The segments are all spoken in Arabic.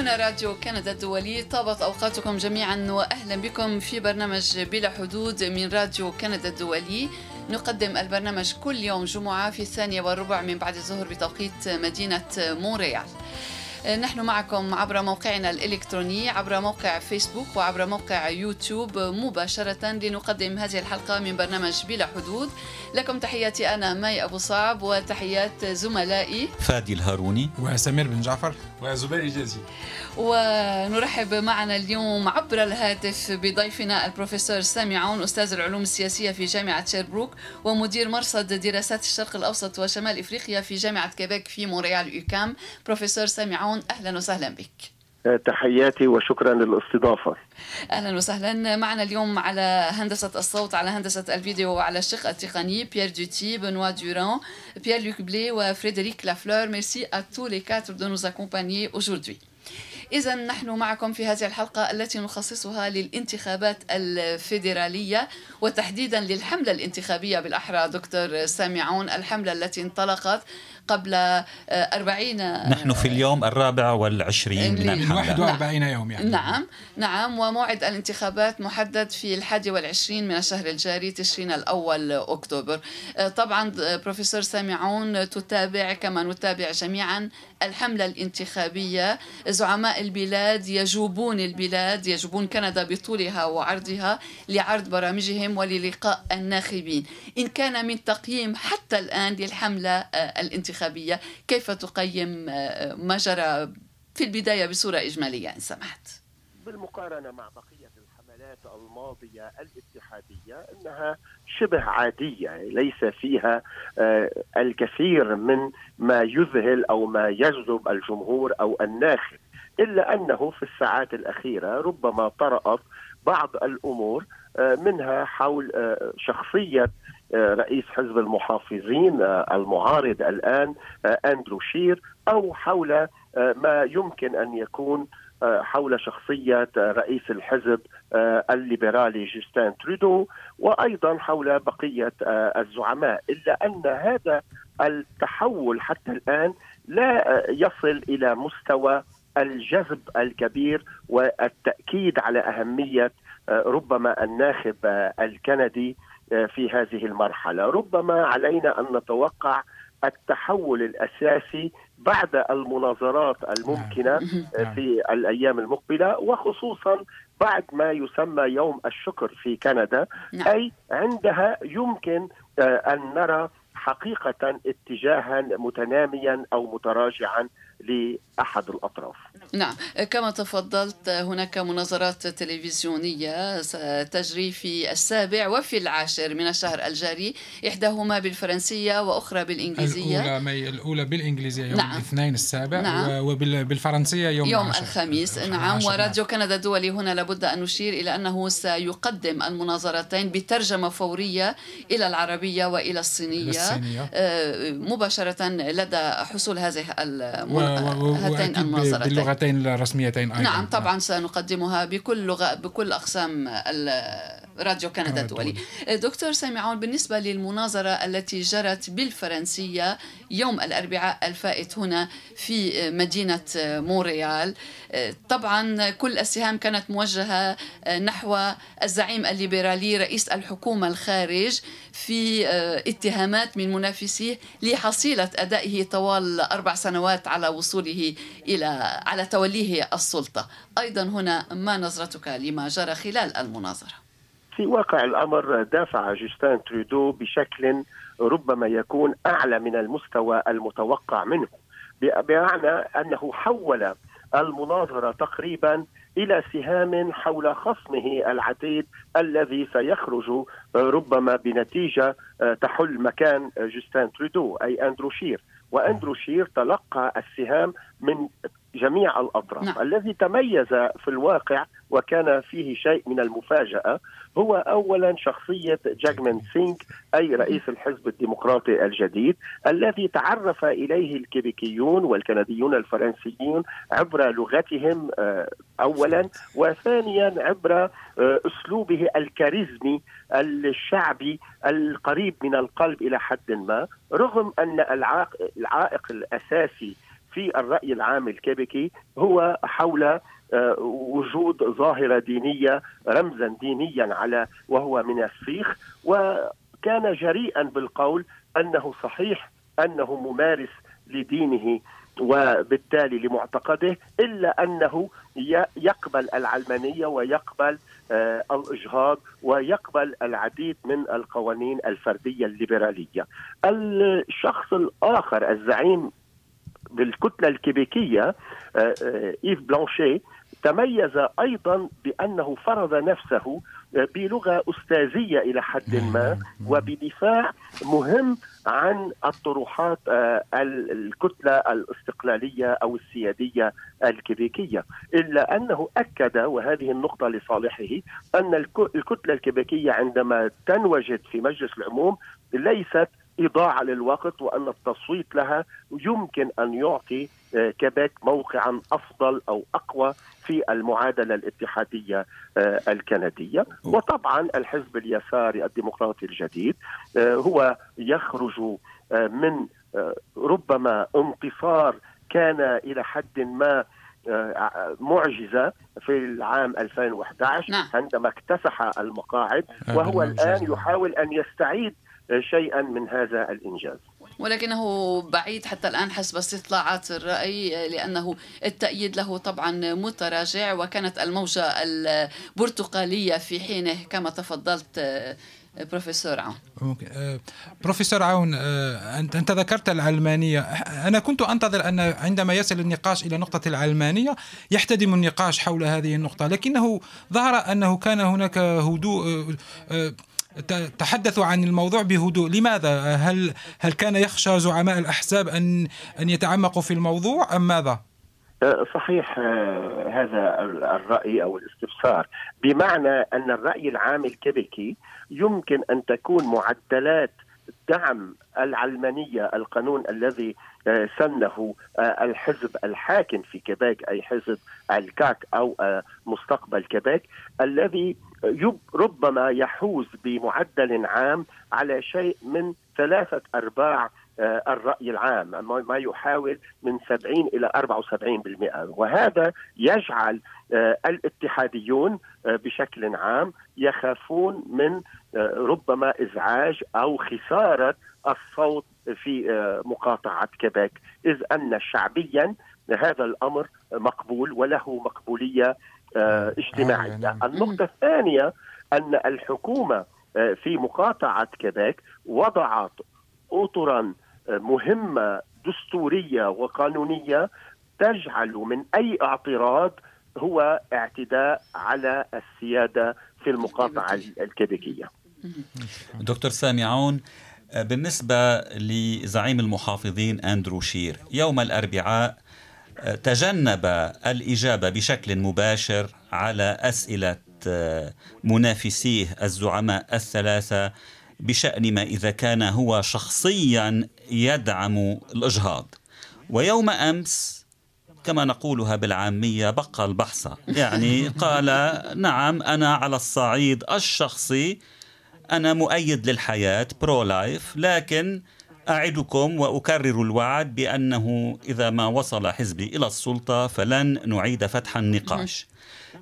هنا راديو كندا الدولي. طابت أوقاتكم جميعا وأهلا بكم في برنامج بلا حدود من راديو كندا الدولي. نقدم البرنامج كل يوم جمعة في الثانية والربع من بعد الظهر بتوقيت مدينة مونريال. نحن معكم عبر موقعنا الإلكتروني عبر موقع فيسبوك وعبر موقع يوتيوب مباشرة لنقدم هذه الحلقة من برنامج بلا حدود. لكم تحياتي أنا مي أبو صعب وتحيات زملائي. فادي الهاروني. وسمير بن جعفر. وزبير جازي ونرحب معنا اليوم عبر الهاتف بضيفنا البروفيسور سامي عون أستاذ العلوم السياسية في جامعة شيربروك ومدير مرصد دراسات الشرق الأوسط وشمال إفريقيا في جامعة كيبيك في مونريال UQAM بروفيسور سامي عون أهلا وسهلا بك. تحياتي وشكرا للاستضافة. أهلا وسهلا. معنا اليوم على هندسة الصوت على هندسة الفيديو وعلى الشق التقني بيير دوتي بنوا دوران بيير لوك بلي وفريدريك لافلور merci à tous les quatre de nous accompagner aujourd'hui. إذا نحن معكم في هذه الحلقة التي نخصصها للانتخابات الفيدرالية وتحديدا للحملة الانتخابية بالأحرى دكتور سامي عون. الحملة التي انطلقت قبل أربعين نحن في اليوم الرابع والعشرين من الحملة 41 يوم يعني. نعم نعم. وموعد الانتخابات محدد في الحادي والعشرين من الشهر الجاري تشرين الأول أكتوبر. طبعا بروفيسور سامي عون تتابع كما نتابع جميعا الحملة الانتخابية. زعماء البلاد يجوبون البلاد يجوبون كندا بطولها وعرضها لعرض برامجهم وللقاء الناخبين. إن كان من تقييم حتى الآن للحملة الانتخابية. كيف تقيم ما جرى في البداية بصورة إجمالية إن سمحت؟ بالمقارنة مع بقية الحملات الماضية الاتحادية أنها شبه عادية ليس فيها الكثير من ما يذهل أو ما يجذب الجمهور أو الناخب إلا أنه في الساعات الأخيرة ربما طرأت بعض الأمور منها حول شخصية رئيس حزب المحافظين المعارض الآن أندرو شير أو حول ما يمكن أن يكون حول شخصية رئيس الحزب الليبرالي جوستين ترودو وأيضا حول بقية الزعماء. إلا أن هذا التحول حتى الآن لا يصل إلى مستوى الجذب الكبير والتأكيد على أهمية ربما الناخب الكندي في هذه المرحلة. ربما علينا أن نتوقع التحول الأساسي بعد المناظرات الممكنة في الأيام المقبلة وخصوصا بعد ما يسمى يوم الشكر في كندا أي عندها يمكن أن نرى حقيقة اتجاها متناميا أو متراجعا لأحد الأطراف. نعم كما تفضلت هناك مناظرات تلفزيونية ستجري في السابع وفي العاشر من الشهر الجاري إحداهما بالفرنسية وأخرى بالإنجليزية الأولى مي الأولى بالإنجليزية يوم نعم. الاثنين السابع نعم. وبالفرنسية يوم يوم العاشر. الخميس نعم وراديو كندا الدولي هنا لابد أن نشير إلى أنه سيقدم المناظرتين بترجمة فورية إلى العربية وإلى الصينية, الصينية. مباشرة لدى حصول هذه هاتين المناظرتين باللغتين الرسميتين أيضا. نعم طبعا سنقدمها بكل لغة بكل أقسام راديو كندا الدولي دكتور سامي عون بالنسبة للمناظرة التي جرت بالفرنسية يوم الأربعاء الفائت هنا في مدينة مونريال طبعا كل السهام كانت موجهة نحو الزعيم الليبرالي رئيس الحكومة الخارج في اتهامات من منافسيه لحصيلة أدائه طوال أربع سنوات على وصوله إلى على توليه السلطة. أيضا هنا ما نظرتك لما جرى خلال المناظرة. في واقع الأمر دافع جوستين ترودو بشكل ربما يكون أعلى من المستوى المتوقع منه بمعنى أنه حول المناظرة تقريبا إلى سهام حول خصمه العتيد الذي سيخرج ربما بنتيجة تحل مكان جوستين ترودو أي أندرو شير وأندرو شير تلقى السهام من جميع الأطراف نعم. الذي تميز في الواقع وكان فيه شيء من المفاجأة هو اولا شخصية جاجميت سينغ أي رئيس الحزب الديمقراطي الجديد الذي تعرف إليه الكيبيكيون والكنديون الفرنسيون عبر لغتهم اولا وثانيا عبر أسلوبه الكاريزمي الشعبي القريب من القلب إلى حد ما رغم أن العائق الأساسي في الرأي العام الكيبيكي هو حول وجود ظاهرة دينية رمزا دينيا على وهو من السيخ وكان جريئا بالقول أنه صحيح أنه ممارس لدينه وبالتالي لمعتقده إلا أنه يقبل العلمانية ويقبل آه، الإجهاض ويقبل العديد من القوانين الفردية الليبرالية. الشخص الآخر الزعيم بالكتلة الكيبيكية آه، آه، إيف بلانشيه تميز أيضا بأنه فرض نفسه بلغة أستاذية إلى حد ما وبدفاع مهم عن الطروحات آه، الكتلة الاستقلالية أو السيادية الكيبيكية. إلا أنه أكد وهذه النقطة لصالحه أن الكتلة الكيبيكية عندما تنوجد في مجلس العموم ليست إضاعة للوقت وأن التصويت لها يمكن أن يعطي آه، كيبيك موقعا أفضل أو أقوى في المعادلة الاتحادية آه، الكندية. وطبعا الحزب اليساري الديمقراطي الجديد آه، هو يخرج من ربما انتصار كان إلى حد ما معجزة في العام 2011 نعم. عندما اكتسح المقاعد وهو الآن يحاول أن يستعيد شيئا من هذا الإنجاز. ولكنه بعيد حتى الآن حسب استطلاعات الرأي لأنه التأييد له طبعا متراجع وكانت الموجة البرتقالية في حينه كما تفضلت بروفيسور عون. أه بروفيسور عون أه انت ذكرت العلمانية. أنا كنت أنتظر أن عندما يصل النقاش إلى نقطة العلمانية يحتدم النقاش حول هذه النقطة لكنه ظهر أنه كان هناك هدوء تحدثوا عن الموضوع بهدوء. لماذا؟ هل هل كان يخشى زعماء الأحزاب أن أن يتعمقوا في الموضوع أم ماذا؟ أه، صحيح أه، هذا الرأي أو الاستفسار. بمعنى أن الرأي العام الكيبيكي يمكن أن تكون معدلات دعم العلمانية القانون الذي أه، سنه الحزب الحاكم في كيبيك أي حزب الكاك أو مستقبل كيبيك الذي ربما يحوز بمعدل عام على شيء من ثلاثة أرباع آه، الرأي العام ما يحاول من 70 إلى 74% وهذا يجعل آه، الاتحاديون آه، بشكل عام يخافون من ربما إزعاج أو خسارة الصوت في مقاطعة كيبيك إذ أن شعبيا هذا الأمر مقبول وله مقبولية اجتماعية. نعم. النقطة الثانية أن الحكومة آه، في مقاطعة كيبيك وضعت أطرا آه، مهمة دستورية وقانونية تجعل من أي اعتراض هو اعتداء على السيادة في المقاطعة الكيبيكية دكتور سامي عون بالنسبة لزعيم المحافظين أندرو شير يوم الأربعاء تجنب الإجابة بشكل مباشر على أسئلة آه، منافسيه الزعماء الثلاثة بشأن ما إذا كان هو شخصيا يدعم الإجهاض. ويوم أمس كما نقولها بالعامية بقى البحصة يعني قال نعم أنا على الصعيد الشخصي أنا مؤيد للحياة pro-life لكن أعدكم وأكرر الوعد بأنه إذا ما وصل حزبي إلى السلطة فلن نعيد فتح النقاش.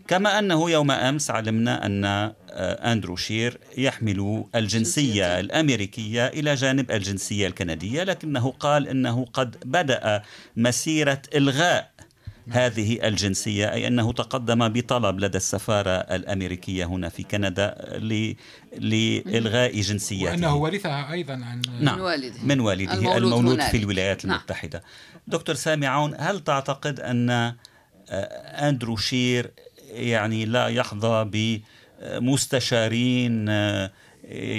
كما أنه يوم أمس علمنا أن آه، أندرو شير يحمل الجنسية الأمريكية إلى جانب الجنسية الكندية لكنه قال أنه قد بدأ مسيرة إلغاء هذه الجنسية أي أنه تقدم بطلب لدى السفارة الأمريكية هنا في كندا لإلغاء جنسيته وأنه ورثها أيضا عن نعم من والده. من والده المولود, المولود في الولايات نعم. المتحدة. دكتور سامي عون هل تعتقد أن آه، أندرو شير يعني لا يحظى بمستشارين آه،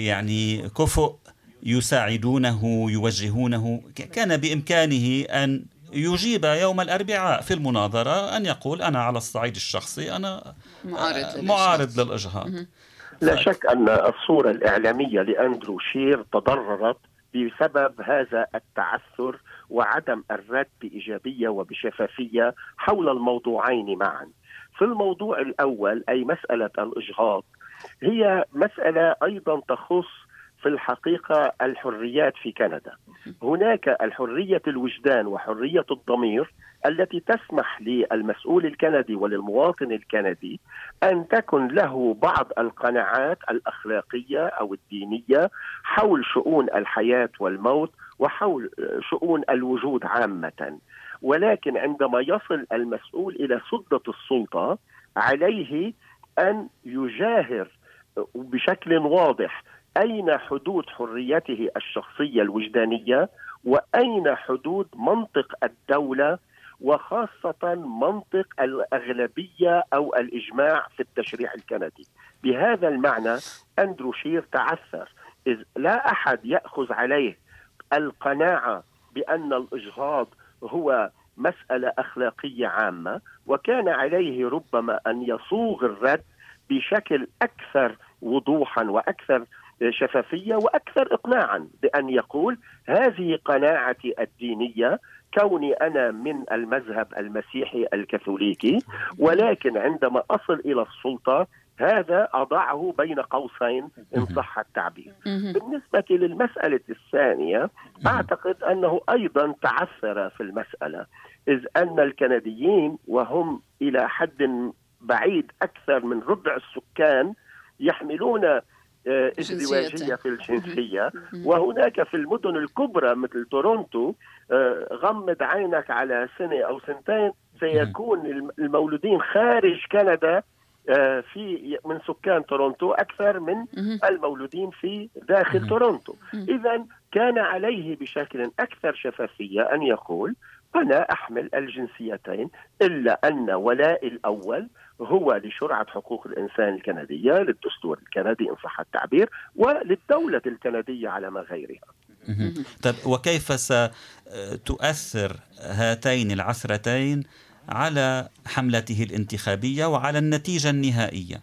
يعني كفؤ يساعدونه يوجهونه؟ كان بإمكانه أن يجيب يوم الأربعاء في المناظرة أن يقول أنا على الصعيد الشخصي أنا معارض, معارض للإجهاض. لا شك أن الصورة الإعلامية لأندرو شير تضررت بسبب هذا التعثر وعدم الرد بإيجابية وبشفافية حول الموضوعين معا. في الموضوع الأول أي مسألة الإجهاض هي مسألة أيضا تخص في الحقيقة الحريات في كندا. هناك الحرية الوجدان وحرية الضمير التي تسمح للمسؤول الكندي وللمواطن الكندي أن تكن له بعض القناعات الأخلاقية أو الدينية حول شؤون الحياة والموت وحول شؤون الوجود عامة ولكن عندما يصل المسؤول إلى سده السلطة عليه أن يجاهر بشكل واضح أين حدود حريته الشخصية الوجدانية وأين حدود منطق الدولة وخاصة منطق الأغلبية أو الإجماع في التشريع الكندي. بهذا المعنى أندرو شير تعثر إذ لا أحد يأخذ عليه القناعة بأن الإجهاض هو مسألة أخلاقية عامة وكان عليه ربما أن يصوغ الرد بشكل أكثر وضوحا وأكثر شفافية وأكثر اقناعا بأن يقول هذه قناعتي الدينية كوني أنا من المذهب المسيحي الكاثوليكي ولكن عندما أصل إلى السلطة هذا أضعه بين قوسين إن صح التعبير. بالنسبة للمسألة الثانية أعتقد أنه أيضا تعثر في المسألة إذ أن الكنديين وهم إلى حد بعيد أكثر من ربع السكان يحملون ازدواجيه في الجنسية. وهناك في المدن الكبرى مثل تورونتو آه، غمض عينك على سنة أو سنتين سيكون المولودين خارج كندا آه، في من سكان تورونتو أكثر من المولودين في داخل تورونتو. اذا كان عليه بشكل أكثر شفافية أن يقول أنا أحمل الجنسيتين إلا أن ولائي الأول هو لشرعة حقوق الإنسان الكندية للدستور الكندي ان صح التعبير وللدولة الكندية على ما غيرها. طيب وكيف ستؤثر هاتين العثرتين على حملته الانتخابية وعلى النتيجة النهائية؟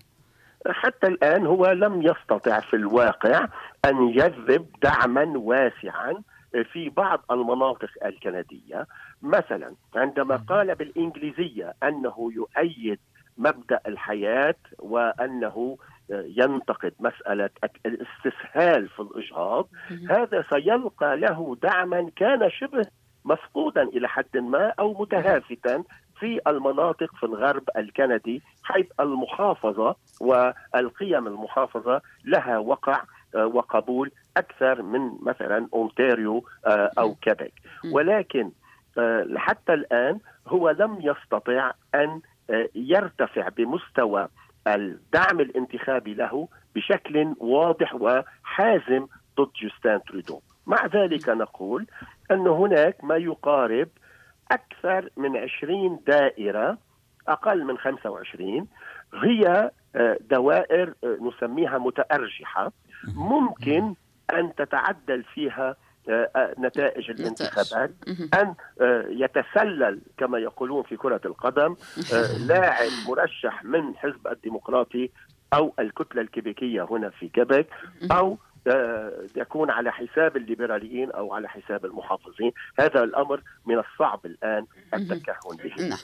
حتى الآن هو لم يستطع في الواقع أن يجذب دعما واسعا في بعض المناطق الكندية. مثلا عندما قال بالإنجليزية أنه يؤيد مبدأ الحياة وأنه ينتقد مسألة الاستسهال في الإجهاض هذا سيلقى له دعما كان شبه مفقودا إلى حد ما أو متهافتا في المناطق في الغرب الكندي حيث المحافظة والقيم المحافظة لها وقع وقبول أكثر من مثلا أونتاريو آه، أو كيبك ولكن آه، حتى الآن هو لم يستطع أن آه، يرتفع بمستوى الدعم الانتخابي له بشكل واضح وحازم ضد جوستان ترودو. مع ذلك نقول أن هناك ما يقارب أكثر من 20 دائرة أقل من 25 هي دوائر نسميها متأرجحة. ممكن أن تتعدل فيها آه، آه، نتائج الانتخابات. أن آه، يتسلل كما يقولون في كرة القدم لاعب مرشح من حزب الديمقراطي أو الكتلة الكيبيكيه هنا في كيبك أو يكون على حساب الليبراليين أو على حساب المحافظين، هذا الأمر من الصعب الآن التكهن به. نعم.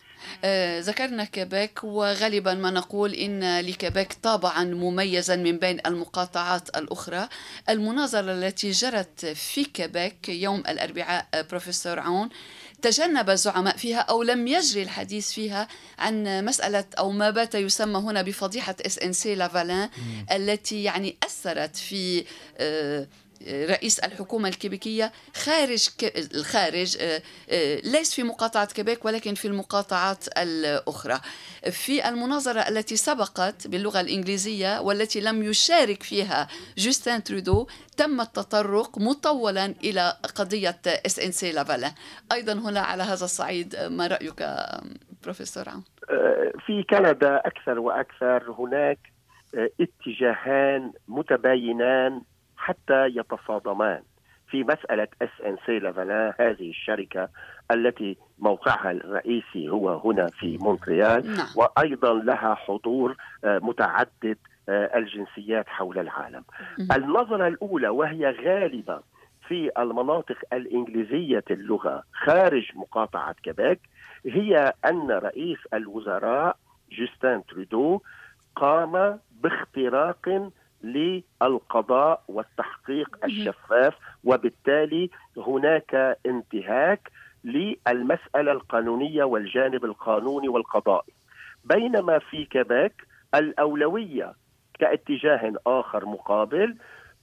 آه ذكرنا كيبيك وغالبا ما نقول إن لكيبيك طابعا مميزا من بين المقاطعات الأخرى. المناظرة التي جرت في كيبيك يوم الأربعاء بروفيسور عون تجنب الزعماء فيها أو لم يجري الحديث فيها عن مسألة أو ما بات يسمى هنا بفضيحة SNC لافالين التي يعني أثرت في آه رئيس الحكومة الكيبيكية خارج الخارج آه، آه، ليس في مقاطعة كيبيك ولكن في المقاطعات الأخرى في المناظرة التي سبقت باللغة الإنجليزية والتي لم يشارك فيها جوستين ترودو تم التطرق مطولا إلى قضية SNC لافالان أيضا هنا على هذا الصعيد ما رأيك بروفيسور عون؟ آه، في كندا أكثر وأكثر هناك اتجاهان متباينان حتى يتصادمان في مسألة SNC لافالان هذه الشركة التي موقعها الرئيسي هو هنا في مونتريال نعم. وأيضا لها حضور آه، متعدد آه، الجنسيات حول العالم النظرة الأولى وهي غالبة في المناطق الإنجليزية اللغة خارج مقاطعة كيبيك هي أن رئيس الوزراء جوستين ترودو قام باختراق للقضاء والتحقيق الشفاف وبالتالي هناك انتهاك للمسألة القانونية والجانب القانوني والقضائي بينما في كيبيك الأولوية كاتجاه آخر مقابل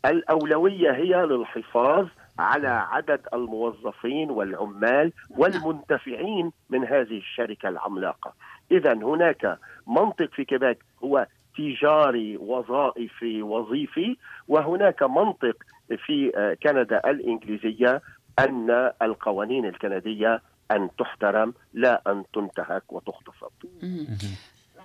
الأولوية هي للحفاظ على عدد الموظفين والعمال والمنتفعين من هذه الشركة العملاقة. اذا هناك منطق في كيبيك هو تجاري وظائفي وظيفي وهناك منطق في كندا الإنجليزية أن القوانين الكندية أن تحترم لا أن تنتهك وتغتصب.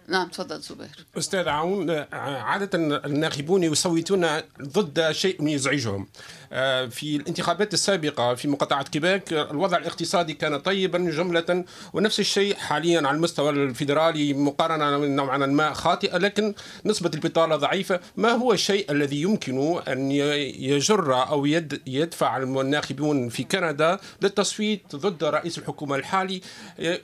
نعم تفضل زبير. أستاذ عون عادة الناخبون يصوتون ضد شيء يزعجهم. آه، في الانتخابات السابقة في مقاطعة كيباك الوضع الاقتصادي كان طيبا جملة ونفس الشيء حاليا على المستوى الفيدرالي مقارنة نوعا ما خاطئة لكن نسبة البطالة ضعيفة. ما هو الشيء الذي يمكن أن يجر أو يد يدفع الناخبون في كندا للتصويت ضد رئيس الحكومة الحالي؟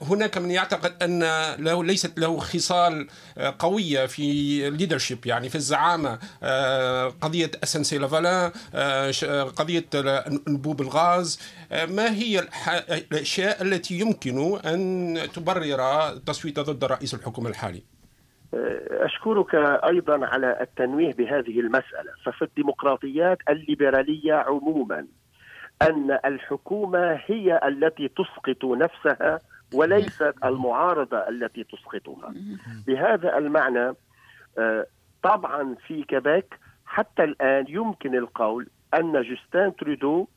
هناك من يعتقد أن له ليست له خصال اتصال آه، قوية في الليدرشيب يعني في الزعامة آه، قضية اسنسي لافالا آه، قضية انبوب الغاز ما هي الأشياء التي يمكن أن تبرر التصويت ضد رئيس الحكومة الحالي؟ أشكرك أيضا على التنويه بهذه المسألة ففي الديمقراطيات الليبرالية عموما أن الحكومة هي التي تسقط نفسها وليست المعارضة التي تسقطها. بهذا المعنى آه، طبعا في كيبيك حتى الآن يمكن القول أن جوستين ترودو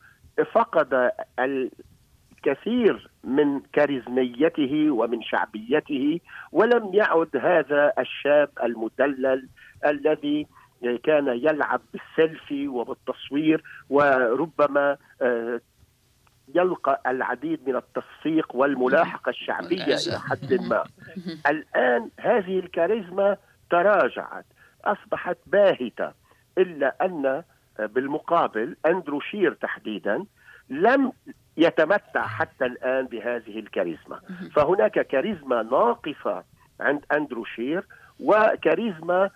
فقد الكثير من كاريزميته ومن شعبيته ولم يعد هذا الشاب المدلل الذي كان يلعب بالسيلفي وبالتصوير وربما آه، يلقى العديد من التصفيق والملاحقة الشعبية إلى حد ما. الآن هذه الكاريزما تراجعت أصبحت باهتة إلا أن بالمقابل أندرو شير تحديدا لم يتمتع حتى الآن بهذه الكاريزما. فهناك كاريزما ناقصة عند أندرو شير وكاريزما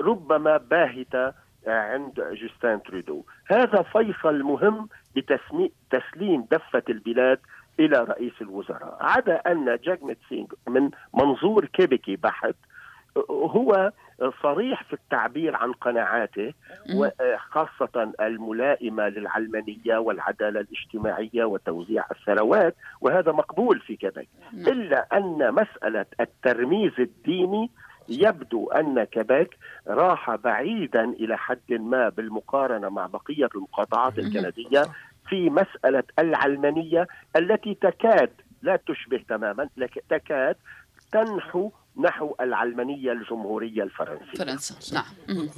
ربما باهتة عند جوستين ترودو. هذا فيصل مهم بتسليم دفة البلاد إلى رئيس الوزراء. عدا أن جاجميت سينغ من منظور كيبيكي بحت هو صريح في التعبير عن قناعاته وخاصة الملائمة للعلمانية والعدالة الاجتماعية وتوزيع الثروات وهذا مقبول في كيبيك إلا أن مسألة الترميز الديني يبدو أن كيبيك راح بعيدا إلى حد ما بالمقارنة مع بقية المقاطعات الكندية في مسألة العلمانية التي تكاد لا تشبه تماما لكن تكاد تنحو نحو العلمانية الجمهورية الفرنسية. فرنسا نعم.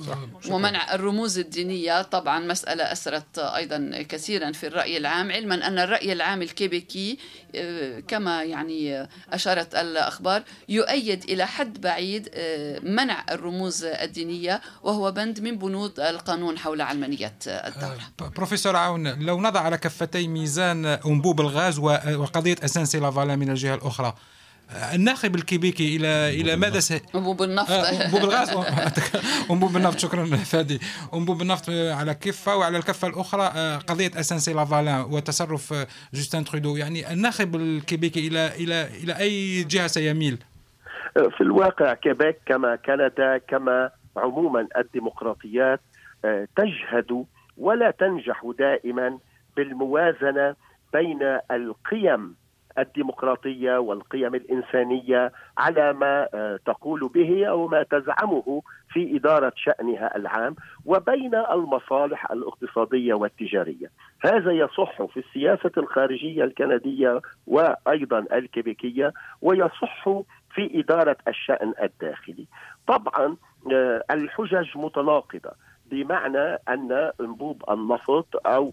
ومنع الرموز الدينية طبعا مسألة أثرت أيضا كثيرا في الرأي العام علما أن الرأي العام الكيبيكي آه، كما يعني أشارت الأخبار يؤيد إلى حد بعيد آه، منع الرموز الدينية وهو بند من بنود القانون حول علمانية الدولة. آه، بروفيسور عون لو نضع على كفتي ميزان أنبوب الغاز وقضية SNC لافالان من الجهة الأخرى الناخب الكيبيكي إلى إلى ماذا س... انبوب النفط. آه، انبوب الغاز. انبوب النفط. شكرا فادي. انبوب النفط على كفة وعلى الكفة الأخرى آه، قضية SNC لافالان وتصرف جوستين ترودو. يعني الناخب الكيبيكي إلى إلى إلى أي جهة سيميل؟ في الواقع كيبيك كما كندا كما عموما الديمقراطيات آه، تجهد ولا تنجح دائما بالموازنة بين القيم الديمقراطية والقيم الإنسانية على ما آه، تقول به أو ما تزعمه في إدارة شأنها العام وبين المصالح الاقتصادية والتجارية. هذا يصح في السياسة الخارجية الكندية وأيضا الكيبيكيه ويصح في إدارة الشأن الداخلي. طبعا آه، الحجج متناقضة بمعنى أن انبوب النفط أو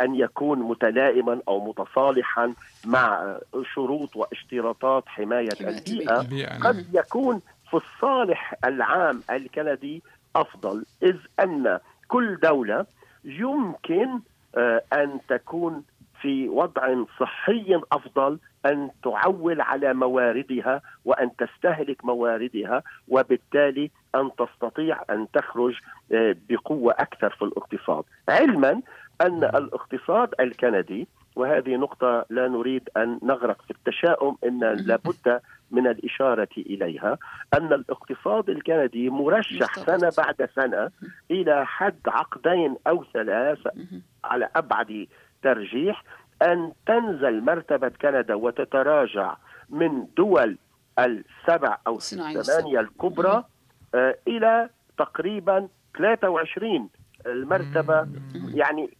أن يكون متلائما أو متصالحا مع شروط واشتراطات حماية البيئة نعم. قد يكون في الصالح العام الكندي أفضل إذ أن كل دولة يمكن آه، أن تكون في وضع صحي أفضل أن تعول على مواردها وأن تستهلك مواردها وبالتالي أن تستطيع أن تخرج آه، بقوة أكثر في الاقتصاد علما أن الاقتصاد الكندي وهذه نقطة لا نريد أن نغرق في التشاؤم إن لابد من الإشارة إليها أن الاقتصاد الكندي مرشح سنة بعد سنة إلى حد عقدين أو ثلاثة على أبعد ترجيح أن تنزل مرتبة كندا وتتراجع من دول السبع أو الثمانية الكبرى آه، إلى تقريبا 23 المرتبة. يعني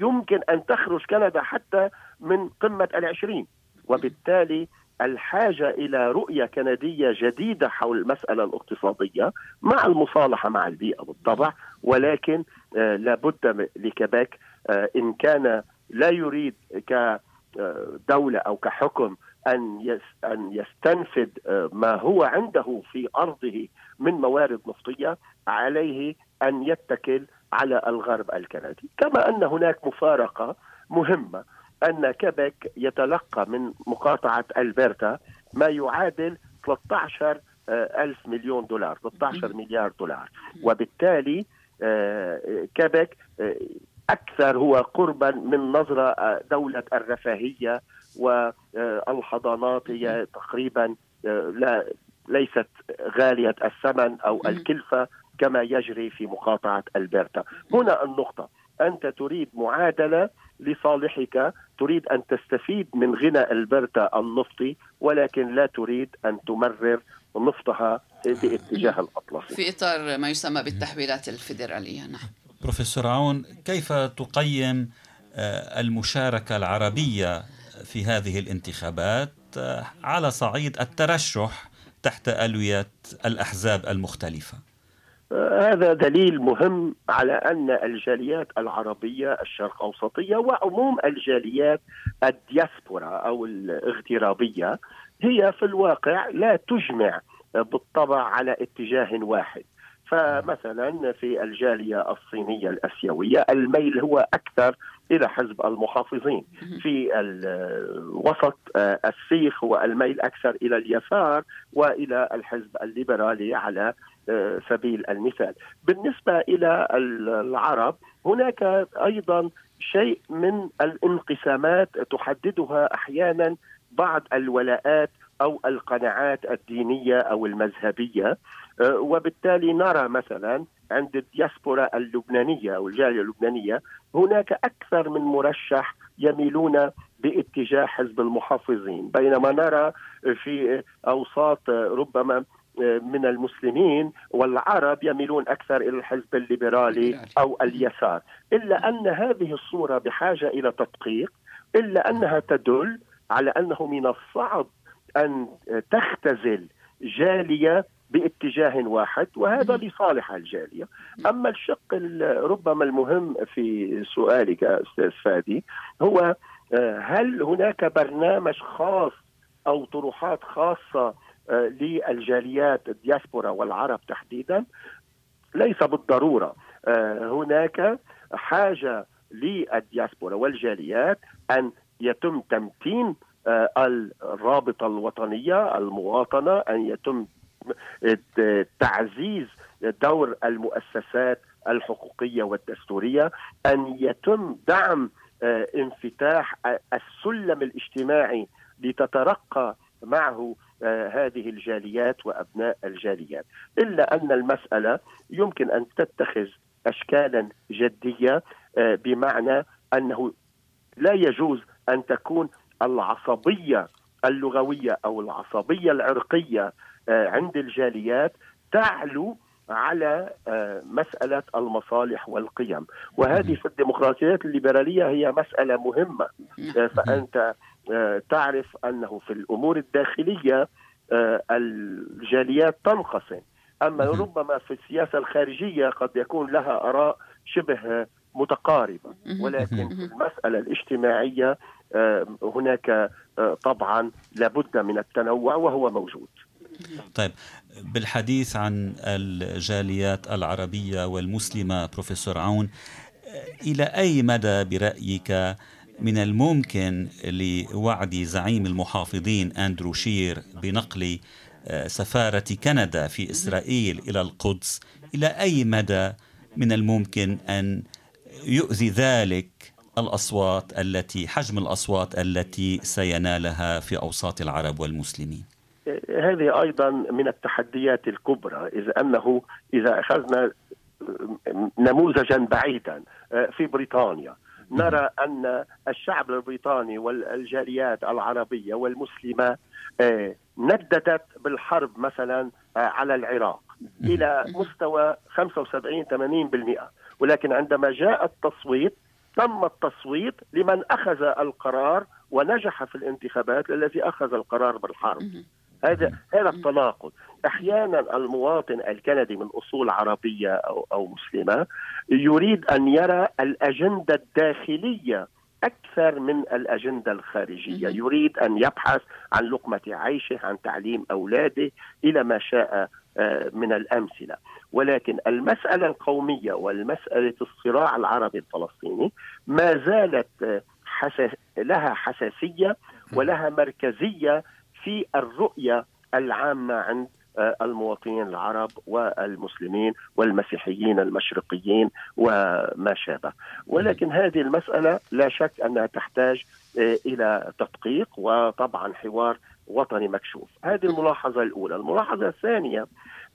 يمكن أن تخرج كندا حتى من قمة العشرين. وبالتالي الحاجة إلى رؤية كندية جديدة حول المسألة الاقتصادية مع المصالحة مع البيئة بالطبع. ولكن آه لابد لكباك آه إن كان لا يريد كدولة أو كحكم أن أن يستنفذ آه، ما هو عنده في أرضه من موارد نفطية عليه أن يتكل على الغرب الكندي كما أن هناك مفارقة مهمة أن كيبك يتلقى من مقاطعة ألبرتا ما يعادل 13 آه، ألف مليون دولار 13 مليار دولار. وبالتالي آه، كيبك آه، أكثر هو قربا من نظرة دولة الرفاهية والحضانات هي تقريبا لا ليست غالية الثمن أو الكلفة. كما يجري في مقاطعة ألبرتا. هنا النقطة. أنت تريد معادلة لصالحك تريد أن تستفيد من غنى ألبرتا النفطي ولكن لا تريد أن تمرر نفطها باتجاه الأطلسي. في إطار ما يسمى بالتحويلات الفيدرالية. نعم. بروفيسور عون كيف تقيم آه، المشاركة العربية في هذه الانتخابات آه، على صعيد الترشح تحت ألوية الأحزاب المختلفة؟ هذا دليل مهم على أن الجاليات العربية الشرق اوسطيه وعموم الجاليات الدياسبورا أو الاغترابية هي في الواقع لا تجمع بالطبع على اتجاه واحد. فمثلا في الجالية الصينية الأسيوية الميل هو أكثر إلى حزب المحافظين. في الوسط آه، السيخ هو الميل أكثر إلى اليسار وإلى الحزب الليبرالي على آه، سبيل المثال. بالنسبة إلى العرب هناك أيضا شيء من الانقسامات تحددها أحيانا بعض الولاءات أو القناعات الدينية أو المذهبية. آه، وبالتالي نرى مثلا عند الدياسبورا اللبنانية أو الجالية اللبنانية هناك أكثر من مرشح يميلون باتجاه حزب المحافظين. بينما نرى في أوساط ربما من المسلمين والعرب يميلون أكثر إلى الحزب الليبرالي أو اليسار، إلا أن هذه الصورة بحاجة إلى تدقيق إلا أنها تدل على أنه من الصعب أن تختزل جالية باتجاه واحد وهذا لصالح الجالية. أما الشق ربما المهم في سؤالك أستاذ فادي هو آه، هل هناك برنامج خاص أو طروحات خاصة آه، للجاليات الدياسبورا والعرب تحديدا؟ ليس بالضرورة. آه، هناك حاجة للدياسبورا والجاليات أن يتم تمتين الرابطة الوطنية المواطنة أن يتم تعزيز دور المؤسسات الحقوقية والدستورية أن يتم دعم انفتاح السلم الاجتماعي لتترقى معه آه، هذه الجاليات وأبناء الجاليات. إلا أن المسألة يمكن أن تتخذ اشكالا جدية آه، بمعنى أنه لا يجوز أن تكون العصبية اللغوية أو العصبية العرقية آه، عند الجاليات تعلو على مسألة المصالح والقيم. وهذه في الديمقراطيات الليبرالية هي مسألة مهمة. فأنت آه، تعرف أنه في الأمور الداخلية آه، الجاليات تنقسم. أما ربما في السياسة الخارجية قد يكون لها آراء شبه متقاربة. ولكن في المسألة الاجتماعية آه، هناك طبعا لابد من التنوع وهو موجود. طيب بالحديث عن الجاليات العربية والمسلمة بروفيسور عون إلى أي مدى برأيك من الممكن لوعد زعيم المحافظين أندرو شير بنقل آه، سفارة كندا في إسرائيل إلى القدس؟ إلى أي مدى من الممكن أن يؤذي ذلك الأصوات التي حجم الأصوات التي سينالها في أوساط العرب والمسلمين؟ هذه أيضا من التحديات الكبرى إذ أنه إذا أخذنا نموذجا بعيدا آه، في بريطانيا. نرى أن الشعب البريطاني والجاليات العربية والمسلمة آه، نددت بالحرب مثلا آه، على العراق إلى مستوى 75 80% ولكن عندما جاء التصويت تم التصويت لمن أخذ القرار ونجح في الانتخابات الذي أخذ القرار بالحرب. هذا هذا التناقض. أحيانا المواطن الكندي من أصول عربية أو أو مسلمة يريد أن يرى الأجندة الداخلية أكثر من الأجندة الخارجية، يريد أن يبحث عن لقمة عيشه، عن تعليم أولاده إلى ما شاء آه، من الأمثلة، ولكن المسألة القومية والمسألة الصراع العربي الفلسطيني ما زالت آه، حساس لها حساسية ولها مركزية في الرؤية العامة عند آه، المواطنين العرب والمسلمين والمسيحيين المشرقيين وما شابه. ولكن هذه المسألة لا شك أنها تحتاج آه، إلى تدقيق وطبعا حوار وطني مكشوف. هذه الملاحظة الأولى. الملاحظة الثانية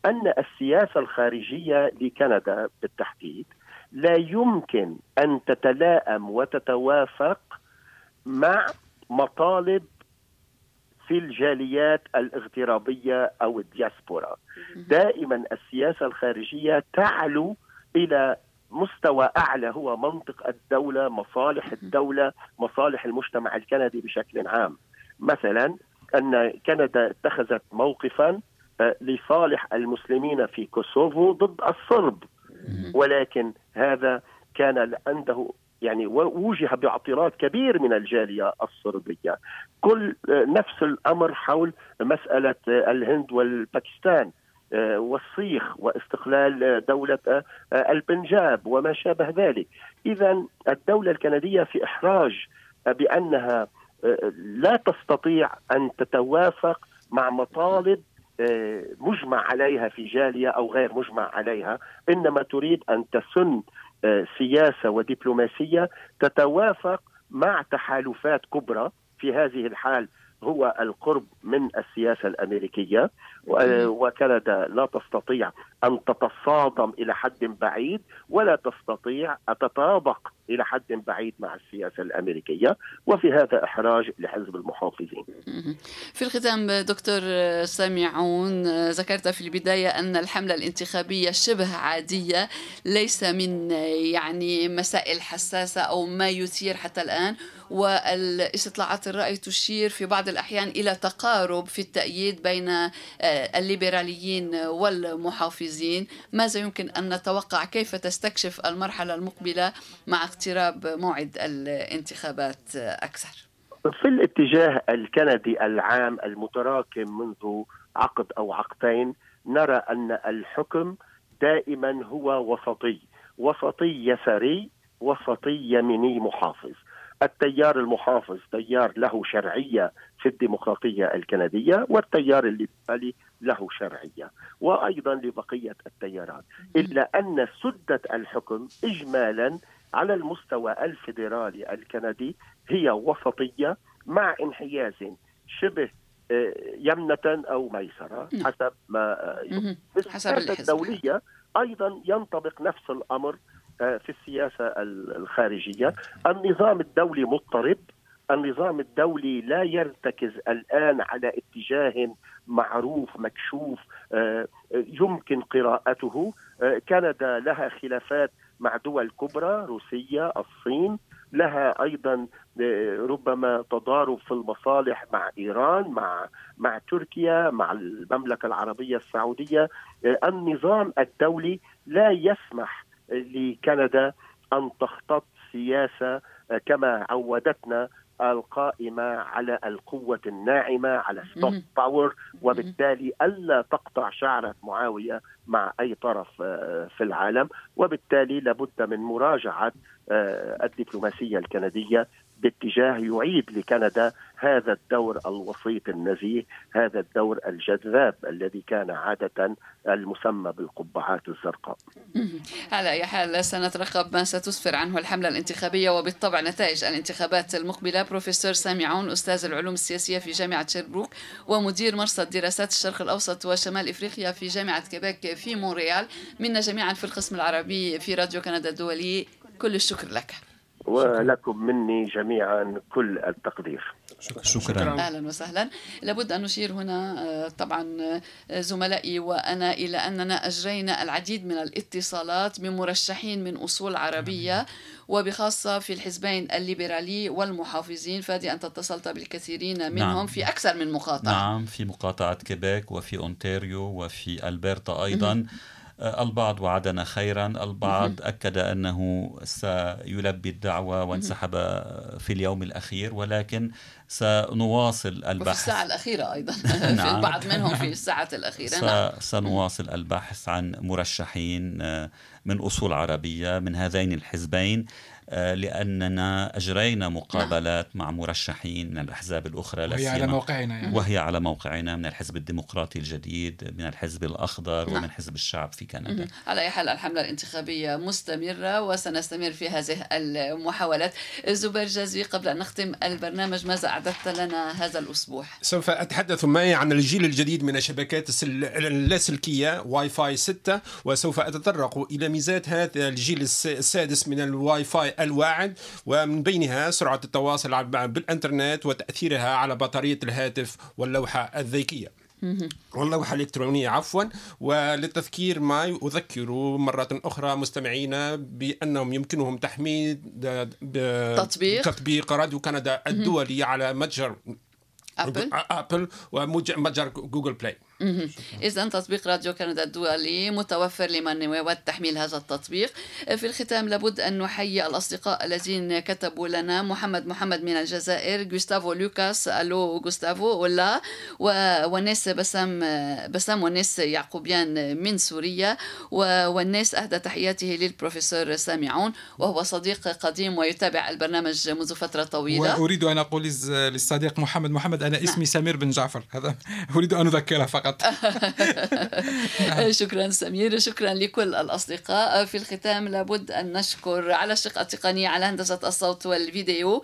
أن السياسة الخارجية لكندا بالتحديد لا يمكن أن تتلائم وتتوافق مع مطالب في الجاليات الاغترابية أو الدياسبورا. دائما السياسة الخارجية تعلو إلى مستوى أعلى هو منطق الدولة مصالح الدولة مصالح المجتمع الكندي بشكل عام. مثلا أن كندا اتخذت موقفا آه، لصالح المسلمين في كوسوفو ضد الصرب. ولكن هذا كان عنده يعني وجه باعتراض كبير من الجالية الصربية. كل نفس الأمر حول مسألة الهند والباكستان آه، والصيخ واستقلال دولة آه، البنجاب وما شابه ذلك. إذا الدولة الكندية في إحراج بأنها آه، لا تستطيع أن تتوافق مع مطالب مجمع عليها في جالية أو غير مجمع عليها إنما تريد أن تسن سياسة ودبلوماسية تتوافق مع تحالفات كبرى في هذه الحال هو القرب من السياسة الأمريكية وكندا لا تستطيع أن تتصادم إلى حد بعيد ولا تستطيع أن تتطابق إلى حد بعيد مع السياسة الأمريكية وفي هذا إحراج لحزب المحافظين. في الختام دكتور سامعون ذكرت في البداية أن الحملة الانتخابية شبه عادية ليس من يعني مسائل حساسة أو ما يثير حتى الآن. والاستطلاعات الرأي تشير في بعض الأحيان إلى تقارب في التأييد بين آه، الليبراليين والمحافظين. ماذا يمكن أن نتوقع؟ كيف تستكشف المرحلة المقبلة مع اقتراب موعد الانتخابات أكثر؟ في الاتجاه الكندي العام المتراكم منذ عقد أو عقدين نرى أن الحكم دائما هو وسطي. وسطي يساري وسطي يميني محافظ. التيار المحافظ تيار له شرعية في الديمقراطية الكندية والتيار الليبرالي له شرعية وأيضا لبقية التيارات. إلا أن سدة الحكم اجمالا على المستوى الفيدرالي الكندي هي وسطية مع انحياز شبه آه، يمنة أو ميسرة نعم. حسب ما حسب الدولية أيضا ينطبق نفس الأمر آه، في السياسة الخارجية. النظام الدولي مضطرب. النظام الدولي لا يرتكز الآن على اتجاه معروف مكشوف آه، يمكن قراءته. كندا لها خلافات مع دول كبرى روسيا الصين. لها أيضا آه، ربما تضارب في المصالح مع إيران مع مع تركيا مع المملكة العربية السعودية. آه، النظام الدولي لا يسمح لكندا أن تختط سياسة آه، كما عودتنا القائمة على القوة الناعمة على soft power وبالتالي ألا تقطع شعرة معاوية مع أي طرف آه، في العالم. وبالتالي لابد من مراجعة آه، الدبلوماسية الكندية باتجاه يعيد لكندا هذا الدور الوسيط النزيه، هذا الدور الجذاب الذي كان عادة المسمى بالقبعات الزرقاء. على أي حال سنترقب ما ستسفر عنه الحملة الانتخابية وبالطبع نتائج الانتخابات المقبلة بروفيسور سامي عون أستاذ العلوم السياسية في جامعة شيربروك ومدير مرصد دراسات الشرق الأوسط وشمال إفريقيا في جامعة كيبيك في مونتريال منا جميعا في القسم العربي في راديو كندا الدولي كل الشكر لك. ولكم مني جميعا كل التقدير. شكرا, شكرا. أهلا وسهلا. لابد أن نشير هنا آه، طبعا آه، زملائي وأنا إلى أننا أجرينا العديد من الاتصالات بمرشحين من أصول عربية وبخاصة في الحزبين الليبرالي والمحافظين. فادي انت اتصلت بالكثيرين منهم نعم. في أكثر من مقاطعة. نعم في مقاطعة كيبيك وفي أونتاريو وفي ألبرتا أيضا. البعض وعدنا خيرا. البعض أكد أنه سيلبي الدعوة وانسحب في اليوم الأخير ولكن سنواصل البحث. وفي الساعة الأخيرة أيضا. نعم. في البعض منهم في الساعة الأخيرة. نعم. سنواصل البحث عن مرشحين من أصول عربية من هذين الحزبين. آه، لأننا أجرينا مقابلات مع مرشحين من الأحزاب الأخرى وهي على موقعنا يعني. وهي على موقعنا من الحزب الديمقراطي الجديد من الحزب الأخضر نعم. ومن حزب الشعب في كندا على أي حال الحملة الانتخابية مستمرة وسنستمر في هذه المحاولات زبير جازي قبل أن نختم البرنامج ماذا أعددت لنا هذا الأسبوع؟ سوف أتحدث معي عن الجيل الجديد من الشبكات اللاسلكية واي فاي 6 وسوف أتطرق إلى ميزات هذا الجيل السادس من الواي فاي الواعد ومن بينها سرعة التواصل بالإنترنت وتأثيرها على بطارية الهاتف واللوحة الذكية. واللوحة الإلكترونية عفوا. وللتذكير معي أذكر مرة أخرى مستمعينا بأنهم يمكنهم تحميل تطبيق. تطبيق راديو كندا الدولي على متجر أبل. أبل ومتجر جوجل بلاي. إذا تطبيق راديو كندا الدولي متوفر لمن يود تحميل هذا التطبيق. في الختام لابد أن نحيي الأصدقاء الذين كتبوا لنا. محمد محمد من الجزائر جوستافو لوكاس ألو جوستافو ولا وناس بسام بسام وناس يعقوبيان من سوريا. والناس أهدى تحياته للبروفيسور سامعون. وهو صديق قديم ويتابع البرنامج منذ فترة طويلة. وأريد أن أقول للصديق محمد محمد أنا اسمي نعم. سمير بن جعفر. هذا أريد أن أذكره فقط. فقط شكرا سمير شكرا لكل الأصدقاء. في الختام لابد أن نشكر على الشق التقني على هندسة الصوت والفيديو.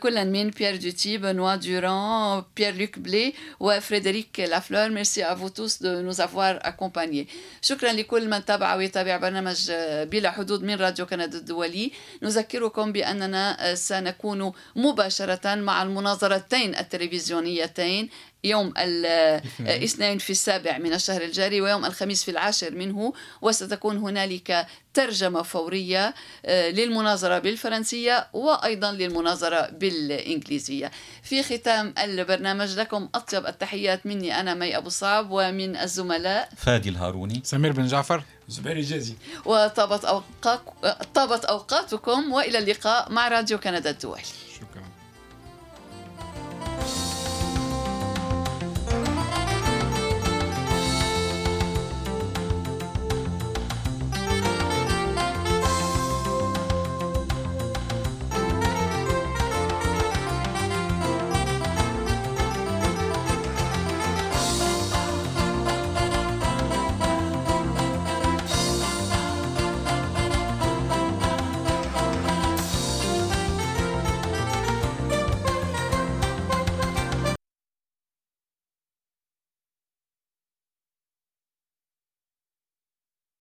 كلا من بيير دوتي بنوا دوران بيير لوك بلي وفريدريك لافلور merci à vous tous de nous avoir accompagnés. شكرا لكل من تابع ويتابع برنامج بلا حدود من راديو كندا الدولي. نذكركم بأننا سنكون مباشرة مع المناظرتين التلفزيونيتين. يوم الاثنين. في السابع من الشهر الجاري ويوم الخميس في العاشر منه وستكون هنالك ترجمة فورية آه، للمناظرة بالفرنسية وأيضا للمناظرة بالإنجليزية. في ختام البرنامج لكم أطيب التحيات. مني أنا مي أبو صعب ومن الزملاء فادي الهاروني. سمير بن جعفر. زبير الجازي. وطابت أوقات طابت أوقاتكم وإلى اللقاء مع راديو كندا الدولي